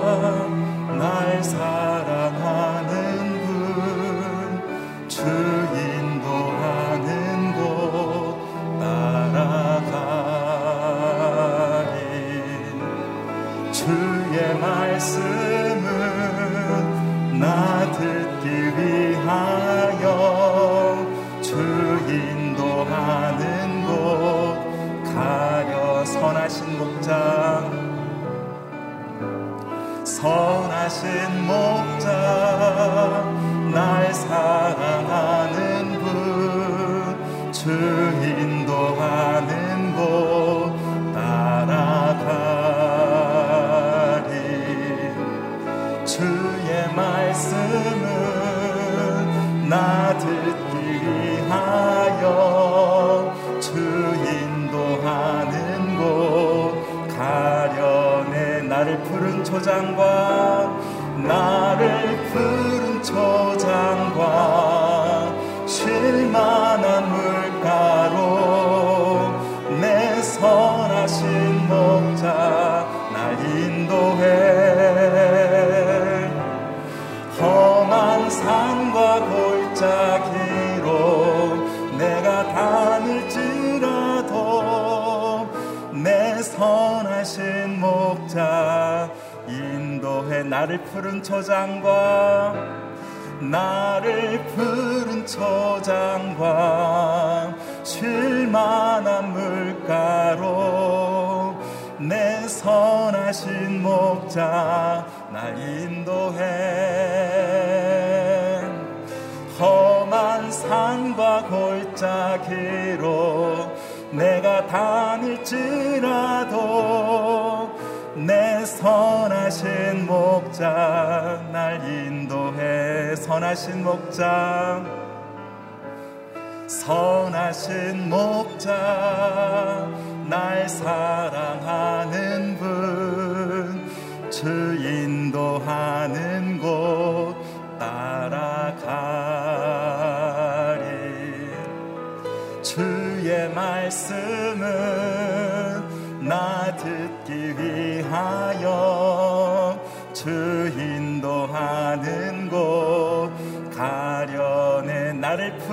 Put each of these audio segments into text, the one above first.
날 신 목자 날 사랑하는 분 주 인도하는 곳 따라가리. 주의 말씀은 나 듣기 위하여 주 인도하는 곳 가련해. 나를 푸른 초장과 나를 나를 푸른 초장과 나를 푸른 초장과 쉴만한 물가로 내 선하신 목자 날 인도해. 험한 산과 골짜기로 내가 다닐지라도 내 선하신 목자 날 인도해 선하신 목자 선하신 목자 날 사랑하는 분주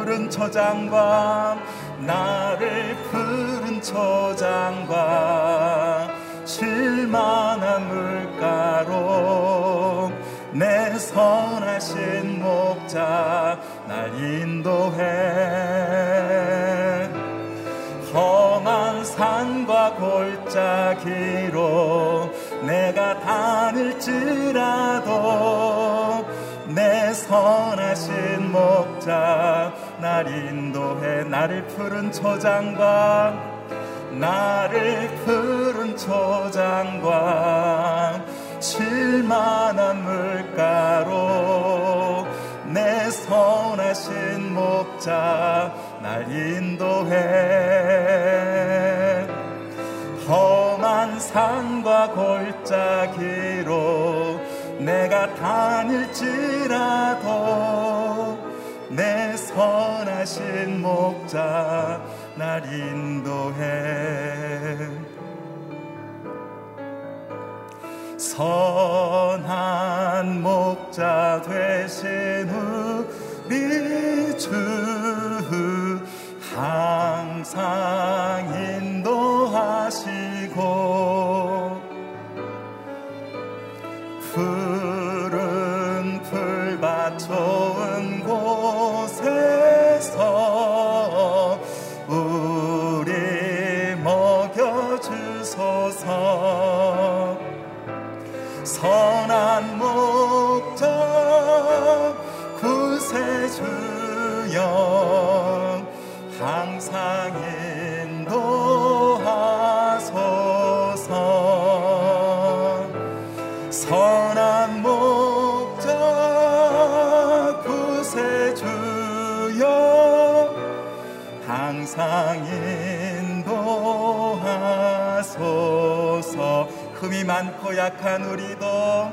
푸른 초장과 나를 푸른 초장과 쉴만한 물가로 내 선하신 목자 날 인도해. 험한 산과 골짜기로 내가 다닐지라도 내 선하신 목자 날 인도해 나를 푸른 초장과 나를 푸른 초장과 쉴만한 물가로 내 선하신 목자 날 인도해. 험한 산과 골짜기로 내가 다닐지라도 내 선하신 목자 날 인도해. 선한 목자 되신 우리 주 항상 약한 우리도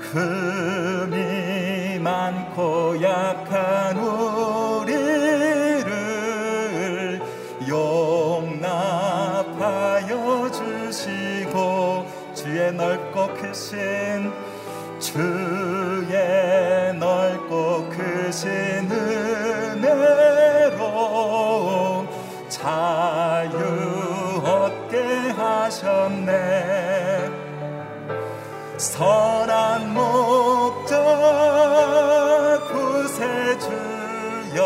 흠이 많고 약한 우리를 용납하여 주시고 주의 넓고 큰 대신 주의 넓고 크신 선한 목적 구세주여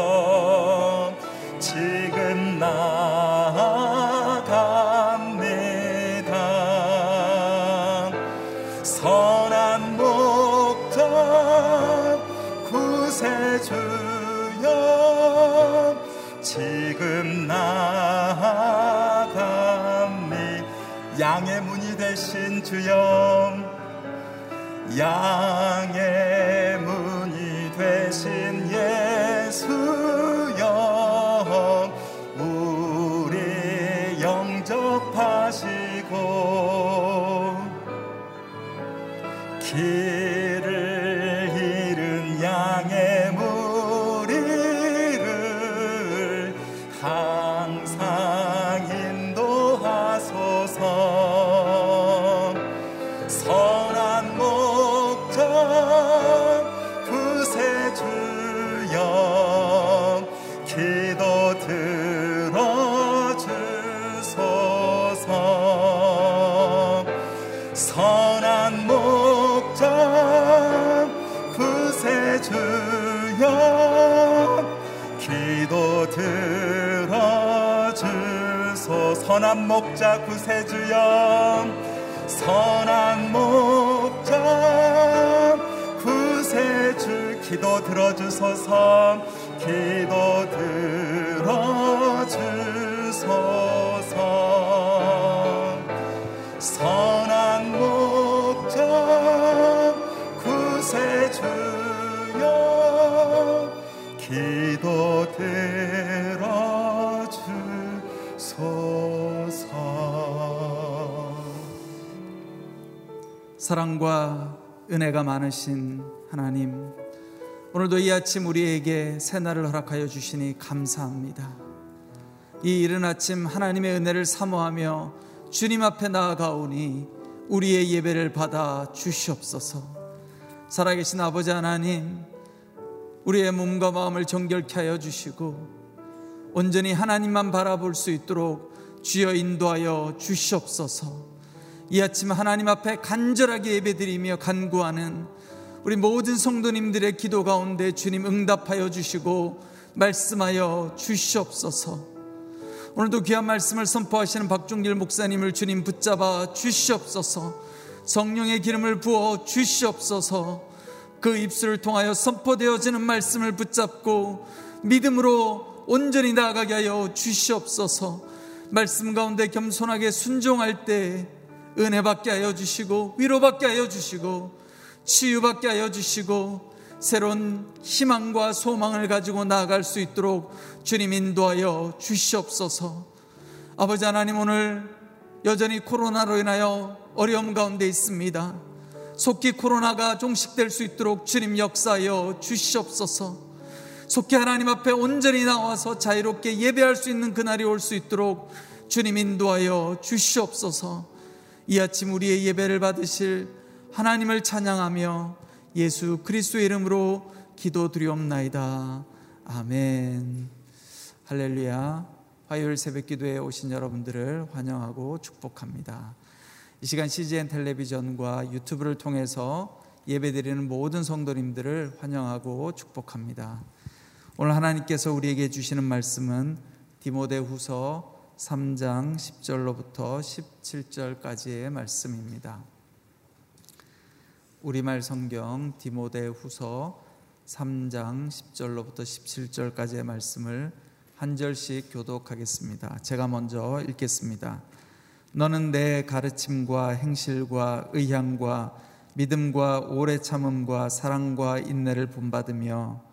지금 나아갑니다. 선한 목적 구세주여 지금 나아갑니다. 양의 문이 되신 주여 양의 문이 되신 예수여 우리 영접하시고 길 선한 목자 구세주여. 선한 목자 구세주 기도 들어주소서. 기도 들어주소서. 선한 목자 구세주여. 기도 들어 사랑과 은혜가 많으신 하나님, 오늘도 이 아침 우리에게 새날을 허락하여 주시니 감사합니다. 이 이른 아침 하나님의 은혜를 사모하며 주님 앞에 나아가오니 우리의 예배를 받아 주시옵소서. 살아계신 아버지 하나님, 우리의 몸과 마음을 정결케 하여 주시고 온전히 하나님만 바라볼 수 있도록 주여 인도하여 주시옵소서. 이 아침 하나님 앞에 간절하게 예배드리며 간구하는 우리 모든 성도님들의 기도 가운데 주님 응답하여 주시고 말씀하여 주시옵소서. 오늘도 귀한 말씀을 선포하시는 박종길 목사님을 주님 붙잡아 주시옵소서. 성령의 기름을 부어 주시옵소서. 그 입술을 통하여 선포되어지는 말씀을 붙잡고 믿음으로 온전히 나아가게 하여 주시옵소서. 말씀 가운데 겸손하게 순종할 때 은혜 받게 하여 주시고 위로 받게 하여 주시고 치유 받게 하여 주시고 새로운 희망과 소망을 가지고 나아갈 수 있도록 주님 인도하여 주시옵소서. 아버지 하나님 오늘 여전히 코로나로 인하여 어려움 가운데 있습니다. 속히 코로나가 종식될 수 있도록 주님 역사하여 주시옵소서. 속히 하나님 앞에 온전히 나와서 자유롭게 예배할 수 있는 그날이 올 수 있도록 주님 인도하여 주시옵소서. 이 아침 우리의 예배를 받으실 하나님을 찬양하며 예수 그리스도의 이름으로 기도드리옵나이다. 아멘. 할렐루야. 화요일 새벽 기도에 오신 여러분들을 환영하고 축복합니다. 이 시간 CGN 텔레비전과 유튜브를 통해서 예배드리는 모든 성도님들을 환영하고 축복합니다. 오늘 하나님께서 우리에게 주시는 말씀은 디모데 후서 3장 10절로부터 17절까지의 말씀입니다. 우리말 성경 디모데 후서 3장 10절로부터 17절까지의 말씀을 한 절씩 교독하겠습니다. 제가 먼저 읽겠습니다. 너는 내 가르침과 행실과 의향과 믿음과 오래 참음과 사랑과 인내를 본받으며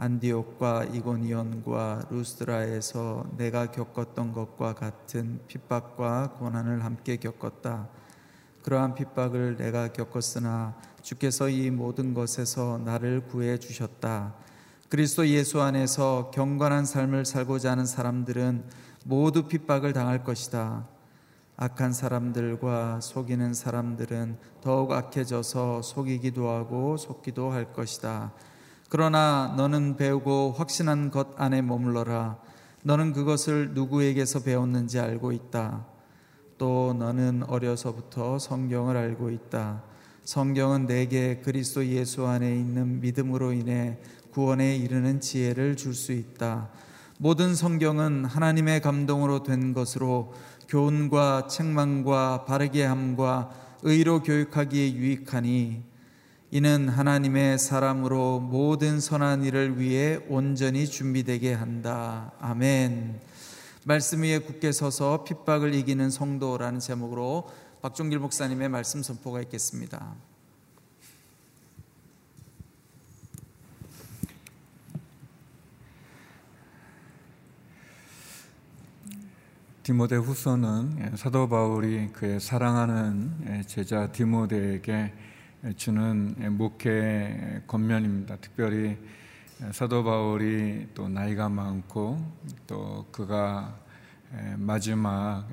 안디옥과 이고니온과 루스드라에서 내가 겪었던 것과 같은 핍박과 고난을 함께 겪었다. 그러한 핍박을 내가 겪었으나 주께서 이 모든 것에서 나를 구해 주셨다. 그리스도 예수 안에서 경건한 삶을 살고자 하는 사람들은 모두 핍박을 당할 것이다. 악한 사람들과 속이는 사람들은 더욱 악해져서 속이기도 하고 속기도 할 것이다. 그러나 너는 배우고 확신한 것 안에 머물러라. 너는 그것을 누구에게서 배웠는지 알고 있다. 또 너는 어려서부터 성경을 알고 있다. 성경은 내게 그리스도 예수 안에 있는 믿음으로 인해 구원에 이르는 지혜를 줄 수 있다. 모든 성경은 하나님의 감동으로 된 것으로 교훈과 책망과 바르게 함과 의로 교육하기에 유익하니 이는 하나님의 사람으로 모든 선한 일을 위해 온전히 준비되게 한다. 아멘. 말씀 위에 굳게 서서 핍박을 이기는 성도라는 제목으로 박종길 목사님의 말씀 선포가 있겠습니다. 디모데 후서는 사도 바울이 그의 사랑하는 제자 디모데에게 주는 목회 권면입니다. 특별히 사도 바울이 또 나이가 많고 또 그가 마지막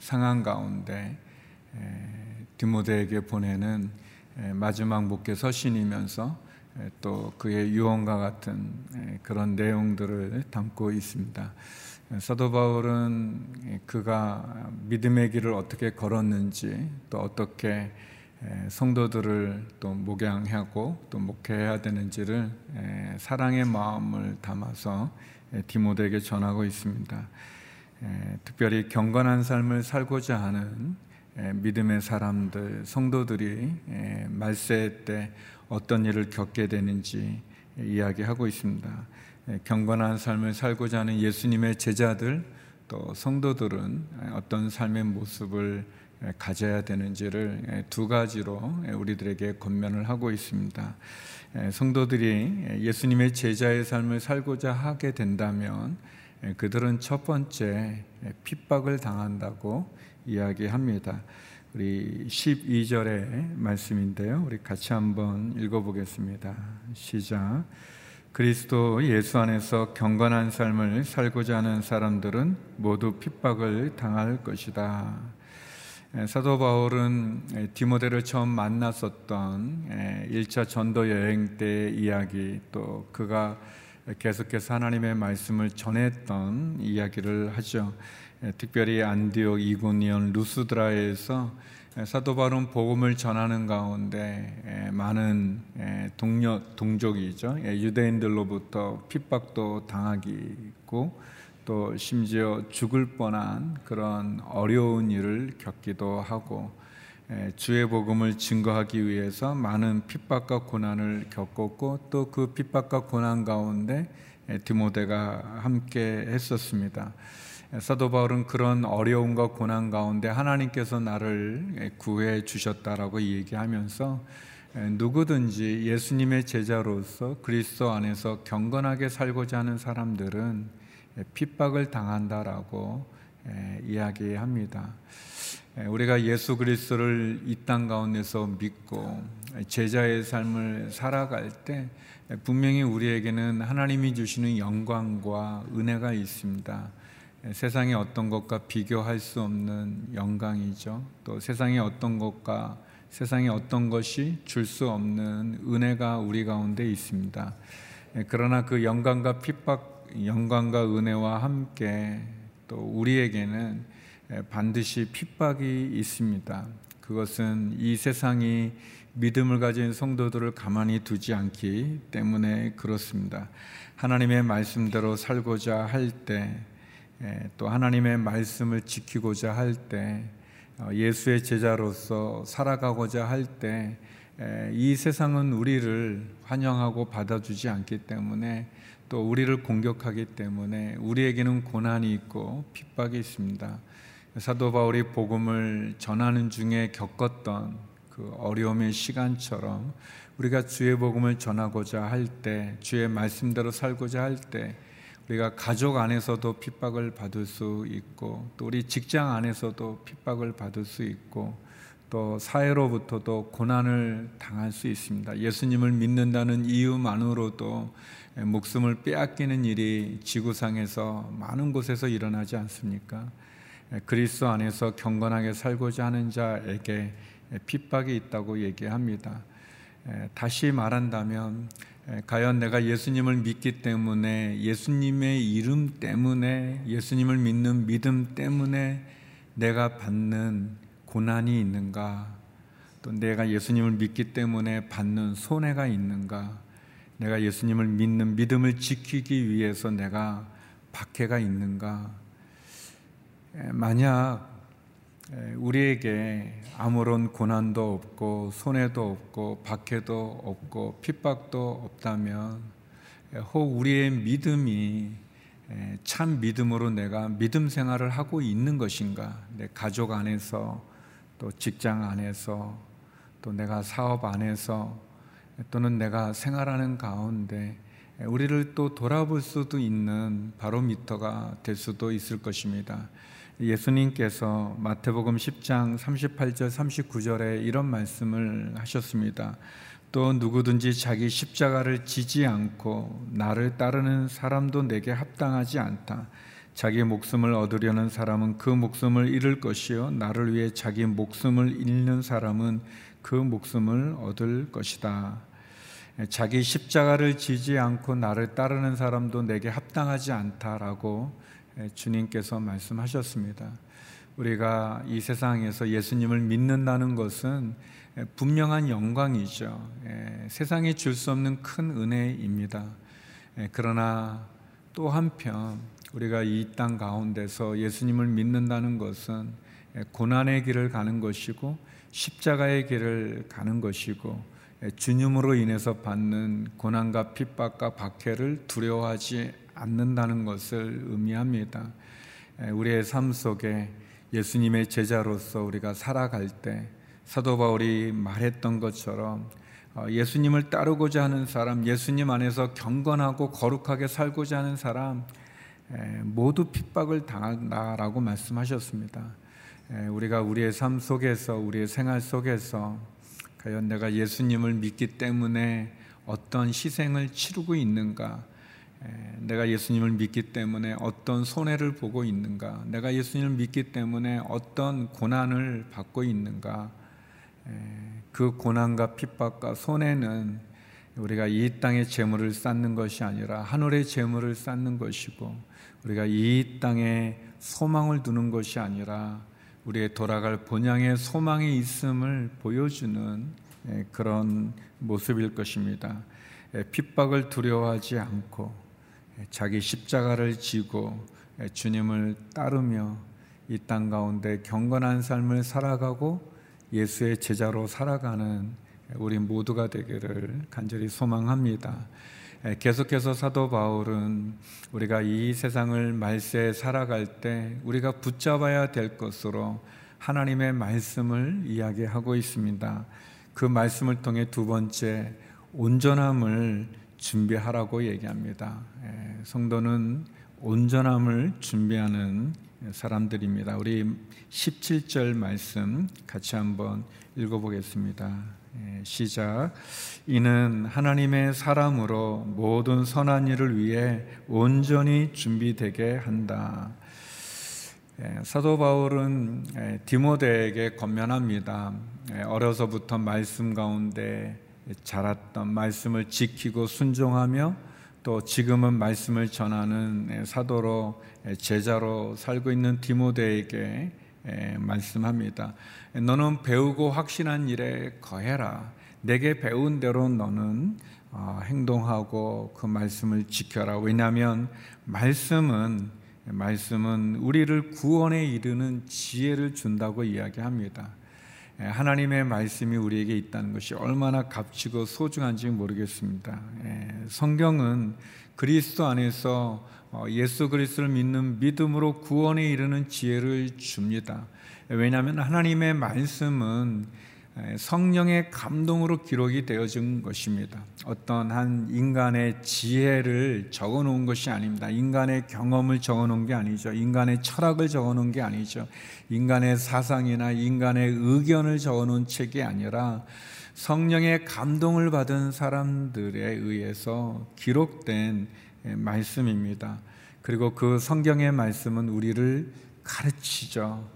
상황 가운데 디모데에게 보내는 마지막 목회 서신이면서 또 그의 유언과 같은 그런 내용들을 담고 있습니다. 사도 바울은 그가 믿음의 길을 어떻게 걸었는지 또 어떻게 성도들을 또 목양하고 또 목회해야 되는지를 사랑의 마음을 담아서 디모데에게 전하고 있습니다. 특별히 경건한 삶을 살고자 하는 믿음의 사람들, 성도들이 말세 때 어떤 일을 겪게 되는지 이야기하고 있습니다. 예, 경건한 삶을 살고자 하는 예수님의 제자들 또 성도들은 어떤 삶의 모습을 가져야 되는지를 두 가지로 우리들에게 권면을 하고 있습니다. 성도들이 예수님의 제자의 삶을 살고자 하게 된다면 그들은 첫 번째 핍박을 당한다고 이야기합니다. 우리 12절의 말씀인데요. 우리 같이 한번 읽어보겠습니다. 시작. 그리스도 예수 안에서 경건한 삶을 살고자 하는 사람들은 모두 핍박을 당할 것이다. 사도 바울은 디모데를 처음 만났었던 1차 전도 여행 때 이야기 또 그가 계속해서 하나님의 말씀을 전했던 이야기를 하죠. 특별히 안디옥 이고니온 루스드라에서 사도 바울은 복음을 전하는 가운데 많은 동료 동족이죠 유대인들로부터 핍박도 당하기고 또 심지어 죽을 뻔한 그런 어려운 일을 겪기도 하고 주의 복음을 증거하기 위해서 많은 핍박과 고난을 겪었고 또 그 핍박과 고난 가운데 디모데가 함께 했었습니다. 사도 바울은 그런 어려움과 고난 가운데 하나님께서 나를 구해 주셨다라고 얘기하면서 누구든지 예수님의 제자로서 그리스도 안에서 경건하게 살고자 하는 사람들은 핍박을 당한다라고 이야기합니다. 우리가 예수 그리스도를 이 땅 가운데서 믿고 제자의 삶을 살아갈 때 분명히 우리에게는 하나님이 주시는 영광과 은혜가 있습니다. 세상의 어떤 것과 비교할 수 없는 영광이죠. 또 세상의 어떤 것과 세상의 어떤 것이 줄 수 없는 은혜가 우리 가운데 있습니다. 예, 그러나 그 영광과 핍박, 영광과 은혜와 함께 또 우리에게는 예, 반드시 핍박이 있습니다. 그것은 이 세상이 믿음을 가진 성도들을 가만히 두지 않기 때문에 그렇습니다. 하나님의 말씀대로 살고자 할때 예, 또 하나님의 말씀을 지키고자 할때 어, 예수의 제자로서 살아가고자 할 때 이 세상은 우리를 환영하고 받아주지 않기 때문에 또 우리를 공격하기 때문에 우리에게는 고난이 있고 핍박이 있습니다. 사도 바울이 복음을 전하는 중에 겪었던 그 어려움의 시간처럼 우리가 주의 복음을 전하고자 할 때, 주의 말씀대로 살고자 할 때 우리가 가족 안에서도 핍박을 받을 수 있고 또 우리 직장 안에서도 핍박을 받을 수 있고 또 사회로부터도 고난을 당할 수 있습니다. 예수님을 믿는다는 이유만으로도 목숨을 빼앗기는 일이 지구상에서 많은 곳에서 일어나지 않습니까? 그리스도 안에서 경건하게 살고자 하는 자에게 핍박이 있다고 얘기합니다. 다시 말한다면 과연 내가 예수님을 믿기 때문에 예수님의 이름 때문에 예수님을 믿는 믿음 때문에 내가 받는 고난이 있는가? 또 내가 예수님을 믿기 때문에 받는 손해가 있는가? 내가 예수님을 믿는 믿음을 지키기 위해서 내가 박해가 있는가? 만약 우리에게 아무런 고난도 없고 손해도 없고 박해도 없고 핍박도 없다면 혹 우리의 믿음이 참 믿음으로 내가 믿음 생활을 하고 있는 것인가? 내 가족 안에서 또 직장 안에서 또 내가 사업 안에서 또는 내가 생활하는 가운데 우리를 또 돌아볼 수도 있는 바로미터가 될 수도 있을 것입니다. 예수님께서 마태복음 10장 38절 39절에 이런 말씀을 하셨습니다. 또 누구든지 자기 십자가를 지지 않고 나를 따르는 사람도 내게 합당하지 않다. 자기 목숨을 얻으려는 사람은 그 목숨을 잃을 것이요 나를 위해 자기 목숨을 잃는 사람은 그 목숨을 얻을 것이다. 자기 십자가를 지지 않고 나를 따르는 사람도 내게 합당하지 않다라고 주님께서 말씀하셨습니다. 우리가 이 세상에서 예수님을 믿는다는 것은 분명한 영광이죠. 세상이 줄수 없는 큰 은혜입니다. 그러나 또 한편 우리가 이 땅 가운데서 예수님을 믿는다는 것은 고난의 길을 가는 것이고 십자가의 길을 가는 것이고 주님으로 인해서 받는 고난과 핍박과 박해를 두려워하지 않는다는 것을 의미합니다. 우리의 삶 속에 예수님의 제자로서 우리가 살아갈 때 사도 바울이 말했던 것처럼 어, 예수님을 따르고자 하는 사람, 예수님 안에서 경건하고 거룩하게 살고자 하는 사람 모두 핍박을 당한다라고 말씀하셨습니다. 우리가 우리의 삶 속에서 우리의 생활 속에서 과연 내가 예수님을 믿기 때문에 어떤 희생을 치르고 있는가? 내가 예수님을 믿기 때문에 어떤 손해를 보고 있는가? 내가 예수님을 믿기 때문에 어떤 고난을 받고 있는가? 그 고난과 핍박과 손해는 우리가 이 땅의 재물을 쌓는 것이 아니라 하늘의 재물을 쌓는 것이고 우리가 이 땅에 소망을 두는 것이 아니라 우리의 돌아갈 본향의 소망이 있음을 보여주는 예, 그런 모습일 것입니다. 예, 핍박을 두려워하지 않고 예, 자기 십자가를 지고 주님을 따르며 이 땅 가운데 경건한 삶을 살아가고 예수의 제자로 살아가는 우리 모두가 되기를 간절히 소망합니다. 계속해서 사도 바울은 우리가 이 세상을 말세에 살아갈 때 우리가 붙잡아야 될 것으로 하나님의 말씀을 이야기하고 있습니다. 그 말씀을 통해 두 번째 온전함을 준비하라고 얘기합니다. 성도는 온전함을 준비하는 사람들입니다. 우리 17절 말씀 같이 한번 읽어보겠습니다. 예, 시작. 이는 하나님의 사람으로 모든 선한 일을 위해 온전히 준비되게 한다. 예, 사도 바울은 예, 디모데에게 권면합니다. 어려서부터 말씀 가운데 자랐던 말씀을 지키고 순종하며 또 지금은 말씀을 전하는 사도로 제자로 살고 있는 디모데에게 말씀합니다. 너는 배우고 확신한 일에 거해라. 내게 배운 대로 너는 어, 행동하고 그 말씀을 지켜라. 왜냐하면 말씀은 말씀은 우리를 구원에 이르는 지혜를 준다고 이야기합니다. 하나님의 말씀이 우리에게 있다는 것이 얼마나 값지고 소중한지 모르겠습니다. 성경은 그리스도 안에서 어, 예수 그리스도를 믿는 믿음으로 구원에 이르는 지혜를 줍니다. 왜냐하면 하나님의 말씀은 성령의 감동으로 기록이 되어진 것입니다. 어떤 한 인간의 지혜를 적어 놓은 것이 아닙니다. 인간의 경험을 적어 놓은 게 아니죠. 인간의 철학을 적어 놓은 게 아니죠. 인간의 사상이나 인간의 의견을 적어 놓은 책이 아니라 성령의 감동을 받은 사람들에 의해서 기록된 말씀입니다. 그리고 그 성경의 말씀은 우리를 가르치죠.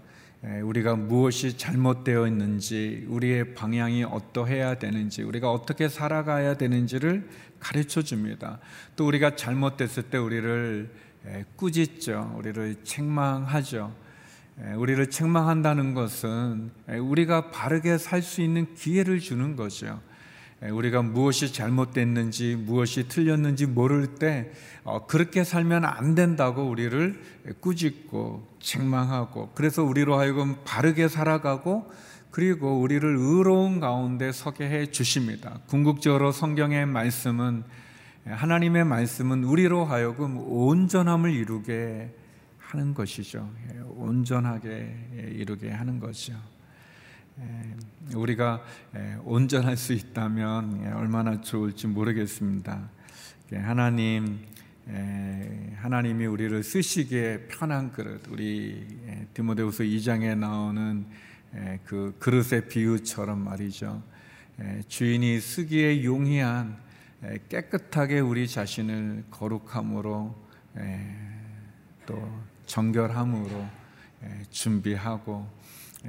우리가 무엇이 잘못되어 있는지, 우리의 방향이 어떠해야 되는지, 우리가 어떻게 살아가야 되는지를 가르쳐 줍니다. 또 우리가 잘못됐을 때 우리를 꾸짖죠. 우리를 책망하죠. 우리를 책망한다는 것은 우리가 바르게 살 수 있는 기회를 주는 거죠. 우리가 무엇이 잘못됐는지 무엇이 틀렸는지 모를 때 어, 그렇게 살면 안 된다고 우리를 꾸짖고 책망하고 그래서 우리로 하여금 바르게 살아가고 그리고 우리를 의로운 가운데 서게 해 주십니다. 궁극적으로 성경의 말씀은 하나님의 말씀은 우리로 하여금 온전함을 이루게 하는 것이죠. 예, 온전하게 이루게 하는 것이죠. 우리가 온전할 수 있다면 얼마나 좋을지 모르겠습니다. 하나님, 하나님이 우리를 쓰시기에 편한 그릇, 우리 디모데후서 2장에 나오는 그 그릇의 비유처럼 말이죠. 주인이 쓰기에 용이한 깨끗하게 우리 자신을 거룩함으로 또 정결함으로 준비하고 예,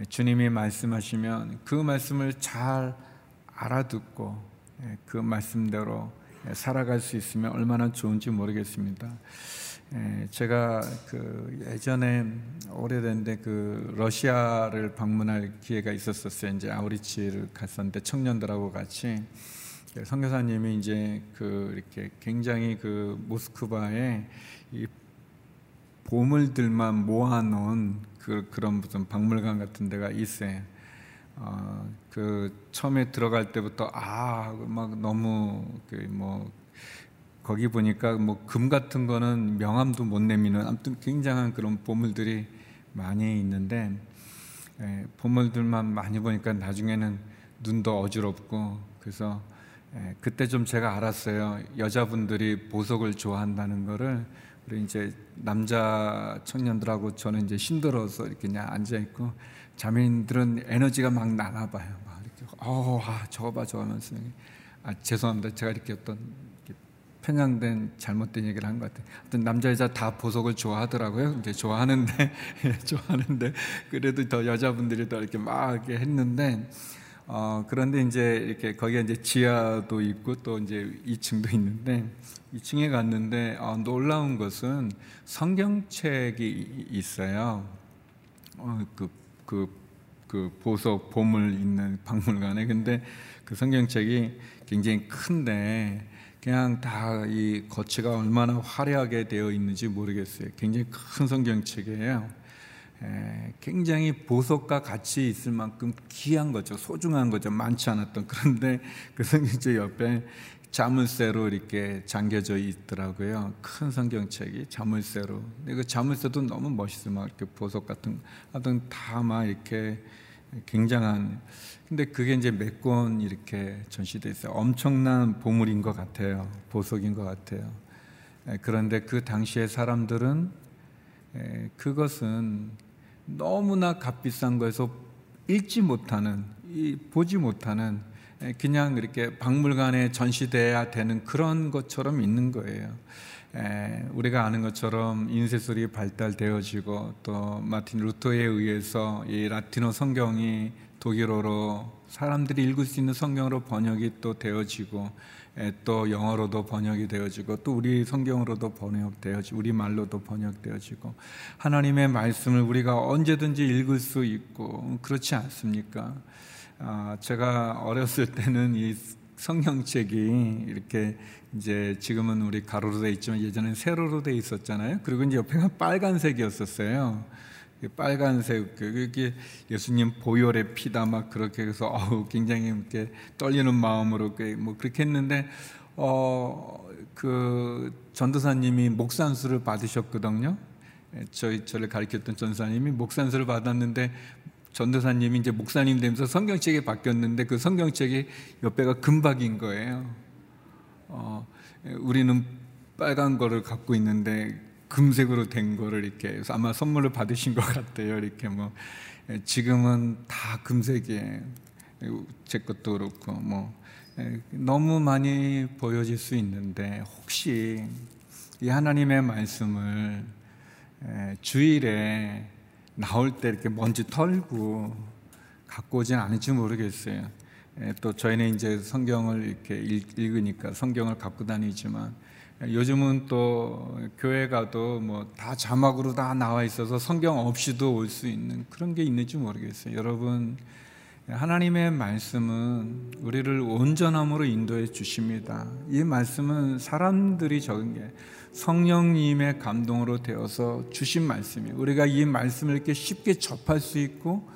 주님이 말씀하시면 그 말씀을 잘 알아듣고 예, 그 말씀대로 예, 살아갈 수 있으면 얼마나 좋은지 모르겠습니다. 제가 그 예전에 오래된데 그 러시아를 방문할 기회가 있었었어요. 이제 아우리치를 갔었는데 청년들하고 같이 선교사님이 이제 그 이렇게 굉장히 그 모스크바에 이 보물들만 모아놓은 그, 그런 무슨 박물관 같은 데가 있어요. 어, 그 처음에 들어갈 때부터 아 막 너무 그뭐 거기 보니까 뭐 금 같은 거는 명함도 못 내미는 아무튼 굉장한 그런 보물들이 많이 있는데 예, 보물들만 많이 보니까 나중에는 눈도 어지럽고 그래서 예, 그때 좀 제가 알았어요 여자분들이 보석을 좋아한다는 거를 우리 이제 남자 청년들하고 저는 이제 힘들어서 이렇게 그냥 앉아 있고 자매님들은 에너지가 막 나나 봐요. 막 이렇게 어, 아, 저거 봐, 저거 하면서 아, 죄송합니다. 제가 이렇게 어떤 이렇게 편향된 잘못된 얘기를 한 것 같아요. 어떤 남자 여자 다 보석을 좋아하더라고요. 이제 좋아하는데 좋아하는데 그래도 더 여자분들이 더 이렇게 막 이렇게 했는데 어, 그런데 이제 이렇게 거기에 이제 지하도 있고 또 이제 2층도 있는데 2층에 갔는데 어, 놀라운 것은 성경책이 있어요. 어, 그, 그, 그 보석 보물 있는 박물관에 근데 그 성경책이 굉장히 큰데 그냥 다 이 거치가 얼마나 화려하게 되어 있는지 모르겠어요. 굉장히 큰 성경책이에요. 굉장히 보석과 같이 있을 만큼 귀한 거죠. 소중한 거죠. 많지 않았던. 그런데 그 성경책 옆에 자물쇠로 이렇게 잠겨져 있더라고요. 큰 성경책이 자물쇠로. 근데 그 자물쇠도 너무 멋있어요. 막 이렇게 보석 같은, 하여튼 다 막 이렇게 굉장한. 근데 그게 이제 몇 권 이렇게 전시돼 있어요. 엄청난 보물인 것 같아요. 보석인 것 같아요. 그런데 그 당시의 사람들은 그것은 너무나 값비싼 거에서 읽지 못하는, 보지 못하는 그냥 이렇게 박물관에 전시돼야 되는 그런 것처럼 있는 거예요. 우리가 아는 것처럼 인쇄술이 발달되어지고 또 마틴 루터에 의해서 이 라틴어 성경이 독일어로 사람들이 읽을 수 있는 성경으로 번역이 또 되어지고 또 영어로도 번역이 되어지고 또 우리 성경으로도 번역되어지고 우리 말로도 번역되어지고 하나님의 말씀을 우리가 언제든지 읽을 수 있고 그렇지 않습니까? 아, 제가 어렸을 때는 이 성경책이 이렇게 이제 지금은 우리 가로로 돼 있지만 예전엔 세로로 돼 있었잖아요. 그리고 이제 옆에가 빨간색이었었어요. 빨간색 그게 예수님 보혈의 피다 막 그렇게 해서 어우 굉장히 이렇게 떨리는 마음으로 뭐 그렇게 했는데 어 그 전도사님이 목산수를 받으셨거든요. 저희 저를 가르쳤던 전사님이 목산수를 받았는데 전도사님이 이제 목사님 되면서 성경책이 바뀌었는데 그 성경책이 옆에가 금박인 거예요. 어, 우리는 빨간 거를 갖고 있는데 금색으로 된 거를 이렇게 아마 선물을 받으신 것 같아요. 이렇게 뭐 지금은 다 금색이에요. 제 것도 그렇고 뭐 너무 많이 보여질 수 있는데 혹시 이 하나님의 말씀을 주일에 나올 때 이렇게 먼지 털고 갖고 오진 않을지 모르겠어요. 예, 또 저희는 이제 성경을 이렇게 읽으니까 성경을 갖고 다니지만 요즘은 또 교회 가도 뭐 다 자막으로 다 나와 있어서 성경 없이도 올 수 있는 그런 게 있는지 모르겠어요. 여러분 하나님의 말씀은 우리를 온전함으로 인도해 주십니다. 이 말씀은 사람들이 적은 게 성령님의 감동으로 되어서 주신 말씀이에요. 우리가 이 말씀을 이렇게 쉽게 접할 수 있고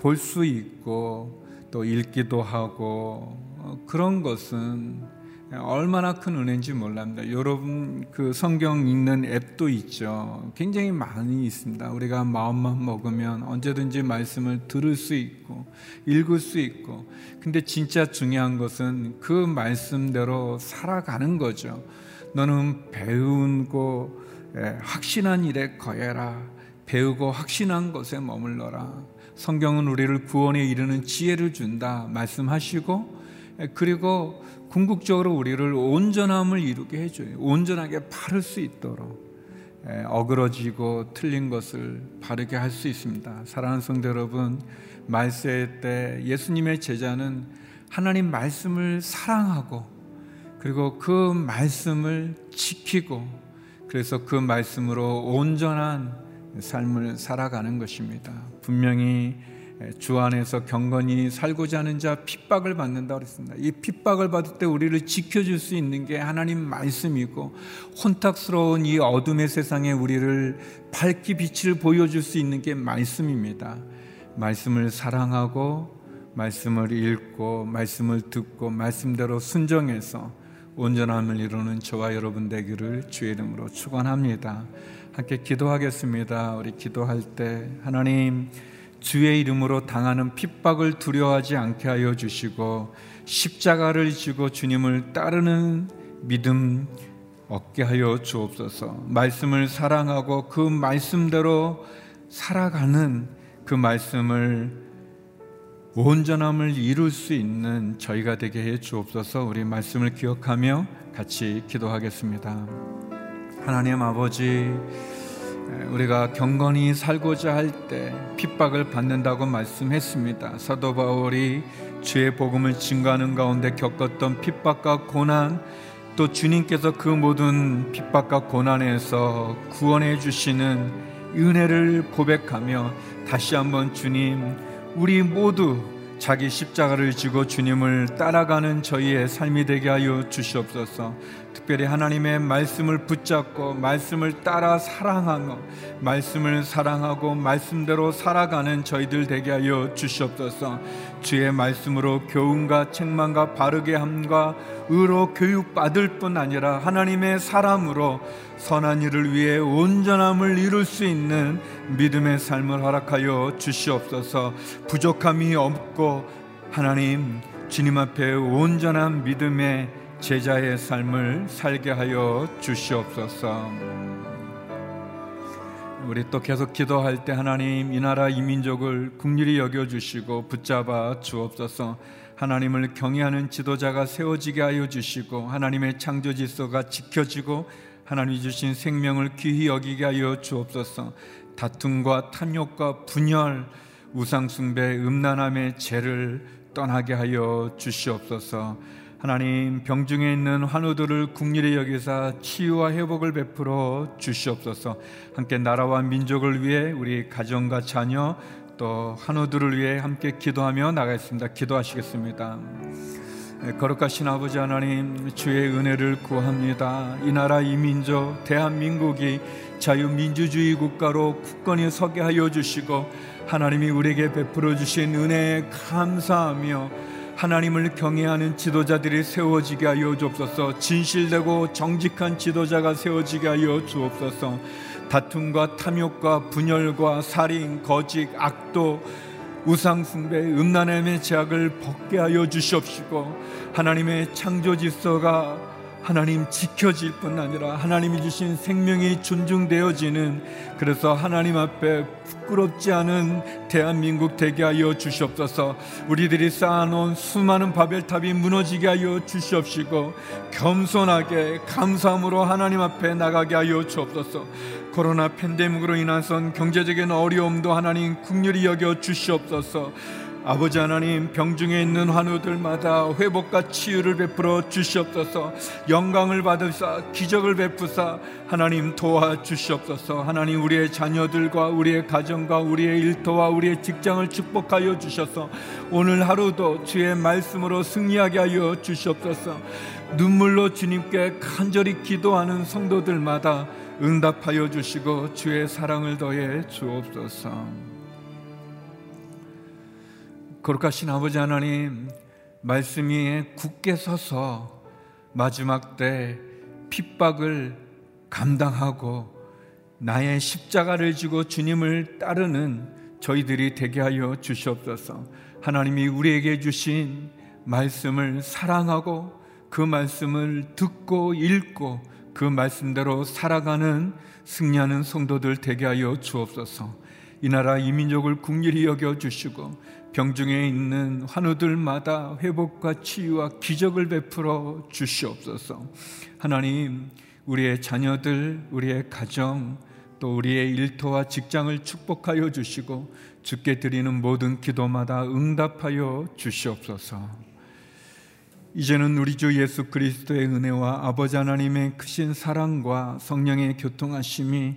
볼 수 있고 또 읽기도 하고 어, 그런 것은 얼마나 큰 은혜인지 몰랍니다. 여러분 그 성경 읽는 앱도 있죠. 굉장히 많이 있습니다. 우리가 마음만 먹으면 언제든지 말씀을 들을 수 있고 읽을 수 있고. 근데 진짜 중요한 것은 그 말씀대로 살아가는 거죠. 너는 배우고 확신한 일에 거해라. 배우고 확신한 것에 머물러라. 성경은 우리를 구원에 이르는 지혜를 준다 말씀하시고 그리고 궁극적으로 우리를 온전함을 이루게 해줘요. 온전하게 바를 수 있도록 어그러지고 틀린 것을 바르게 할 수 있습니다. 사랑하는 성도 여러분, 말세 때 예수님의 제자는 하나님 말씀을 사랑하고 그리고 그 말씀을 지키고 그래서 그 말씀으로 온전한 삶을 살아가는 것입니다. 분명히 주 안에서 경건히 살고자 하는 자 핍박을 받는다 그랬습니다. 이 핍박을 받을 때 우리를 지켜줄 수 있는 게 하나님 말씀이고 혼탁스러운 이 어둠의 세상에 우리를 밝기 빛을 보여줄 수 있는 게 말씀입니다. 말씀을 사랑하고 말씀을 읽고 말씀을 듣고 말씀대로 순정해서 온전함을 이루는 저와 여러분 되기를 주의 이름으로 축원합니다. 함께 기도하겠습니다. 우리 기도할 때 하나님 주의 이름으로 당하는 핍박을 두려워하지 않게 하여 주시고 십자가를 지고 주님을 따르는 믿음 얻게 하여 주옵소서. 말씀을 사랑하고 그 말씀대로 살아가는 그 말씀을 온전함을 이룰 수 있는 저희가 되게 해 주옵소서. 우리 말씀을 기억하며 같이 기도하겠습니다. 하나님 아버지 우리가 경건히 살고자 할 때 핍박을 받는다고 말씀했습니다. 사도 바울이 주의 복음을 증거하는 가운데 겪었던 핍박과 고난 또 주님께서 그 모든 핍박과 고난에서 구원해 주시는 은혜를 고백하며 다시 한번 주님 우리 모두 자기 십자가를 지고 주님을 따라가는 저희의 삶이 되게 하여 주시옵소서. 특별히 하나님의 말씀을 붙잡고 말씀을 따라 사랑하며 말씀을 사랑하고 말씀대로 살아가는 저희들 되게 하여 주시옵소서. 주의 말씀으로 교훈과 책망과 바르게 함과 의로 교육받을 뿐 아니라 하나님의 사람으로 선한 일을 위해 온전함을 이룰 수 있는 믿음의 삶을 허락하여 주시옵소서. 부족함이 없고 하나님 주님 앞에 온전한 믿음의 제자의 삶을 살게 하여 주시옵소서. 우리 또 계속 기도할 때 하나님 이 나라 이 민족을 국률이 여겨 주시고 붙잡아 주옵소서. 하나님을 경외하는 지도자가 세워지게 하여 주시고 하나님의 창조 질서가 지켜지고 하나님이 주신 생명을 귀히 여기게 하여 주옵소서. 다툼과 탐욕과 분열, 우상숭배, 음란함의 죄를 떠나게 하여 주시옵소서. 하나님 병중에 있는 환우들을 국리에 여기사 치유와 회복을 베풀어 주시옵소서. 함께 나라와 민족을 위해 우리 가정과 자녀 또 환우들을 위해 함께 기도하며 나가겠습니다. 기도하시겠습니다. 네, 거룩하신 아버지 하나님 주의 은혜를 구합니다. 이 나라 이 민족 대한민국이 자유민주주의 국가로 굳건히 서게 하여 주시고 하나님이 우리에게 베풀어 주신 은혜에 감사하며 하나님을 경외하는 지도자들이 세워지게 하여 주옵소서 진실되고 정직한 지도자가 세워지게 하여 주옵소서 다툼과 탐욕과 분열과 살인, 거짓, 악도, 우상숭배, 음란함의 제약을 벗게 하여 주시옵시고 하나님의 창조 질서가 하나님 지켜질 뿐 아니라 하나님이 주신 생명이 존중되어지는 그래서 하나님 앞에 부끄럽지 않은 대한민국 되게 하여 주시옵소서. 우리들이 쌓아놓은 수많은 바벨탑이 무너지게 하여 주시옵시고 겸손하게 감사함으로 하나님 앞에 나가게 하여 주옵소서 코로나 팬데믹으로 인한 경제적인 어려움도 하나님 국률이 여겨 주시옵소서. 아버지 하나님 병중에 있는 환우들마다 회복과 치유를 베풀어 주시옵소서. 영광을 받으사 기적을 베푸사 하나님 도와 주시옵소서. 하나님 우리의 자녀들과 우리의 가정과 우리의 일터와 우리의 직장을 축복하여 주셔서 오늘 하루도 주의 말씀으로 승리하게 하여 주시옵소서. 눈물로 주님께 간절히 기도하는 성도들마다 응답하여 주시고 주의 사랑을 더해 주옵소서. 거룩하신 아버지 하나님 말씀이 굳게 서서 마지막 때 핍박을 감당하고 나의 십자가를 지고 주님을 따르는 저희들이 되게 하여 주시옵소서. 하나님이 우리에게 주신 말씀을 사랑하고 그 말씀을 듣고 읽고 그 말씀대로 살아가는 승리하는 성도들 되게 하여 주옵소서. 이 나라 이 민족을 국률이 여겨 주시고 병중에 있는 환우들마다 회복과 치유와 기적을 베풀어 주시옵소서. 하나님, 우리의 자녀들, 우리의 가정, 또 우리의 일터와 직장을 축복하여 주시고 주께 드리는 모든 기도마다 응답하여 주시옵소서. 이제는 우리 주 예수 그리스도의 은혜와 아버지 하나님의 크신 사랑과 성령의 교통하심이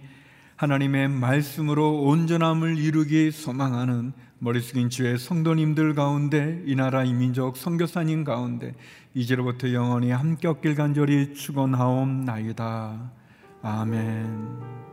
하나님의 말씀으로 온전함을 이루기 소망하는 머리 숙인 주의 성도님들 가운데 이 나라 이 민족 선교사님 가운데 이제로부터 영원히 함께 없길 간절히 축원하옵나이다. 아멘.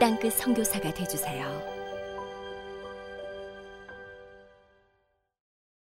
땅끝 성교사가 되주세요